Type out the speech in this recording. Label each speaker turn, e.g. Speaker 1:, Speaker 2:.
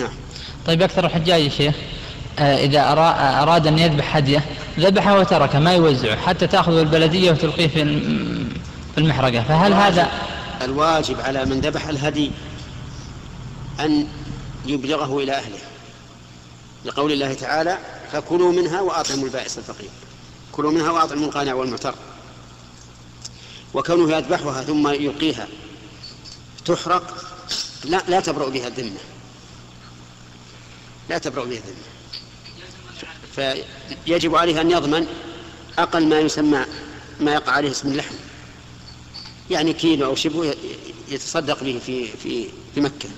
Speaker 1: نعم.
Speaker 2: طيب أكثر الحجاج يا شيخ آه، إذا أراد أن يذبح هدية ذبحه وتركه ما يوزعه حتى تأخذ البلدية وتلقيه في المحرقة. فهل هذا
Speaker 1: الواجب على من ذبح الهدي أن يبلغه إلى أهله. لقول الله تعالى فكلوا منها وأطعموا البائس الفقير. كلوا منها وأطعموا القانع والمعتر. وكونه يذبحها ثم يلقيها تحرق لا لا تبرأ بها الذمة. لا تبرأ بها الذمة فيجب عليه أن يضمن أقل ما يسمى ما يقع عليه اسم اللحم. يعني كيلو أو شبه يتصدق به في في في مكة.